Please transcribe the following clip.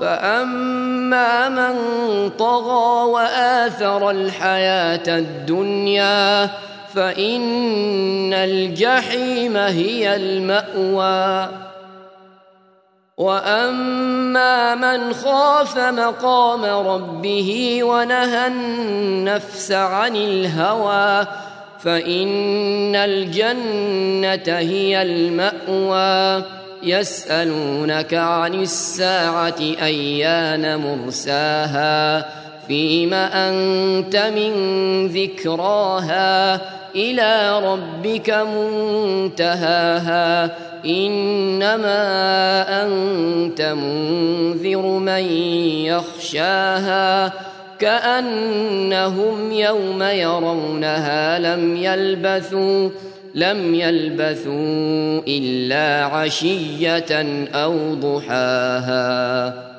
فأما من طغى وآثر الحياة الدنيا فإن الجحيم هي المأوى وأما من خاف مقام ربه ونهى النفس عن الهوى فإن الجنة هي المأوى يسألونك عن الساعة أيان مرساها؟ فيم أنت من ذكراها؟ إلى ربك منتهاها؟ إنما أنت منذر من يخشاها؟ كأنهم يوم يرونها لم يلبثوا لم يلبثوا إلا عشية أو ضحاها.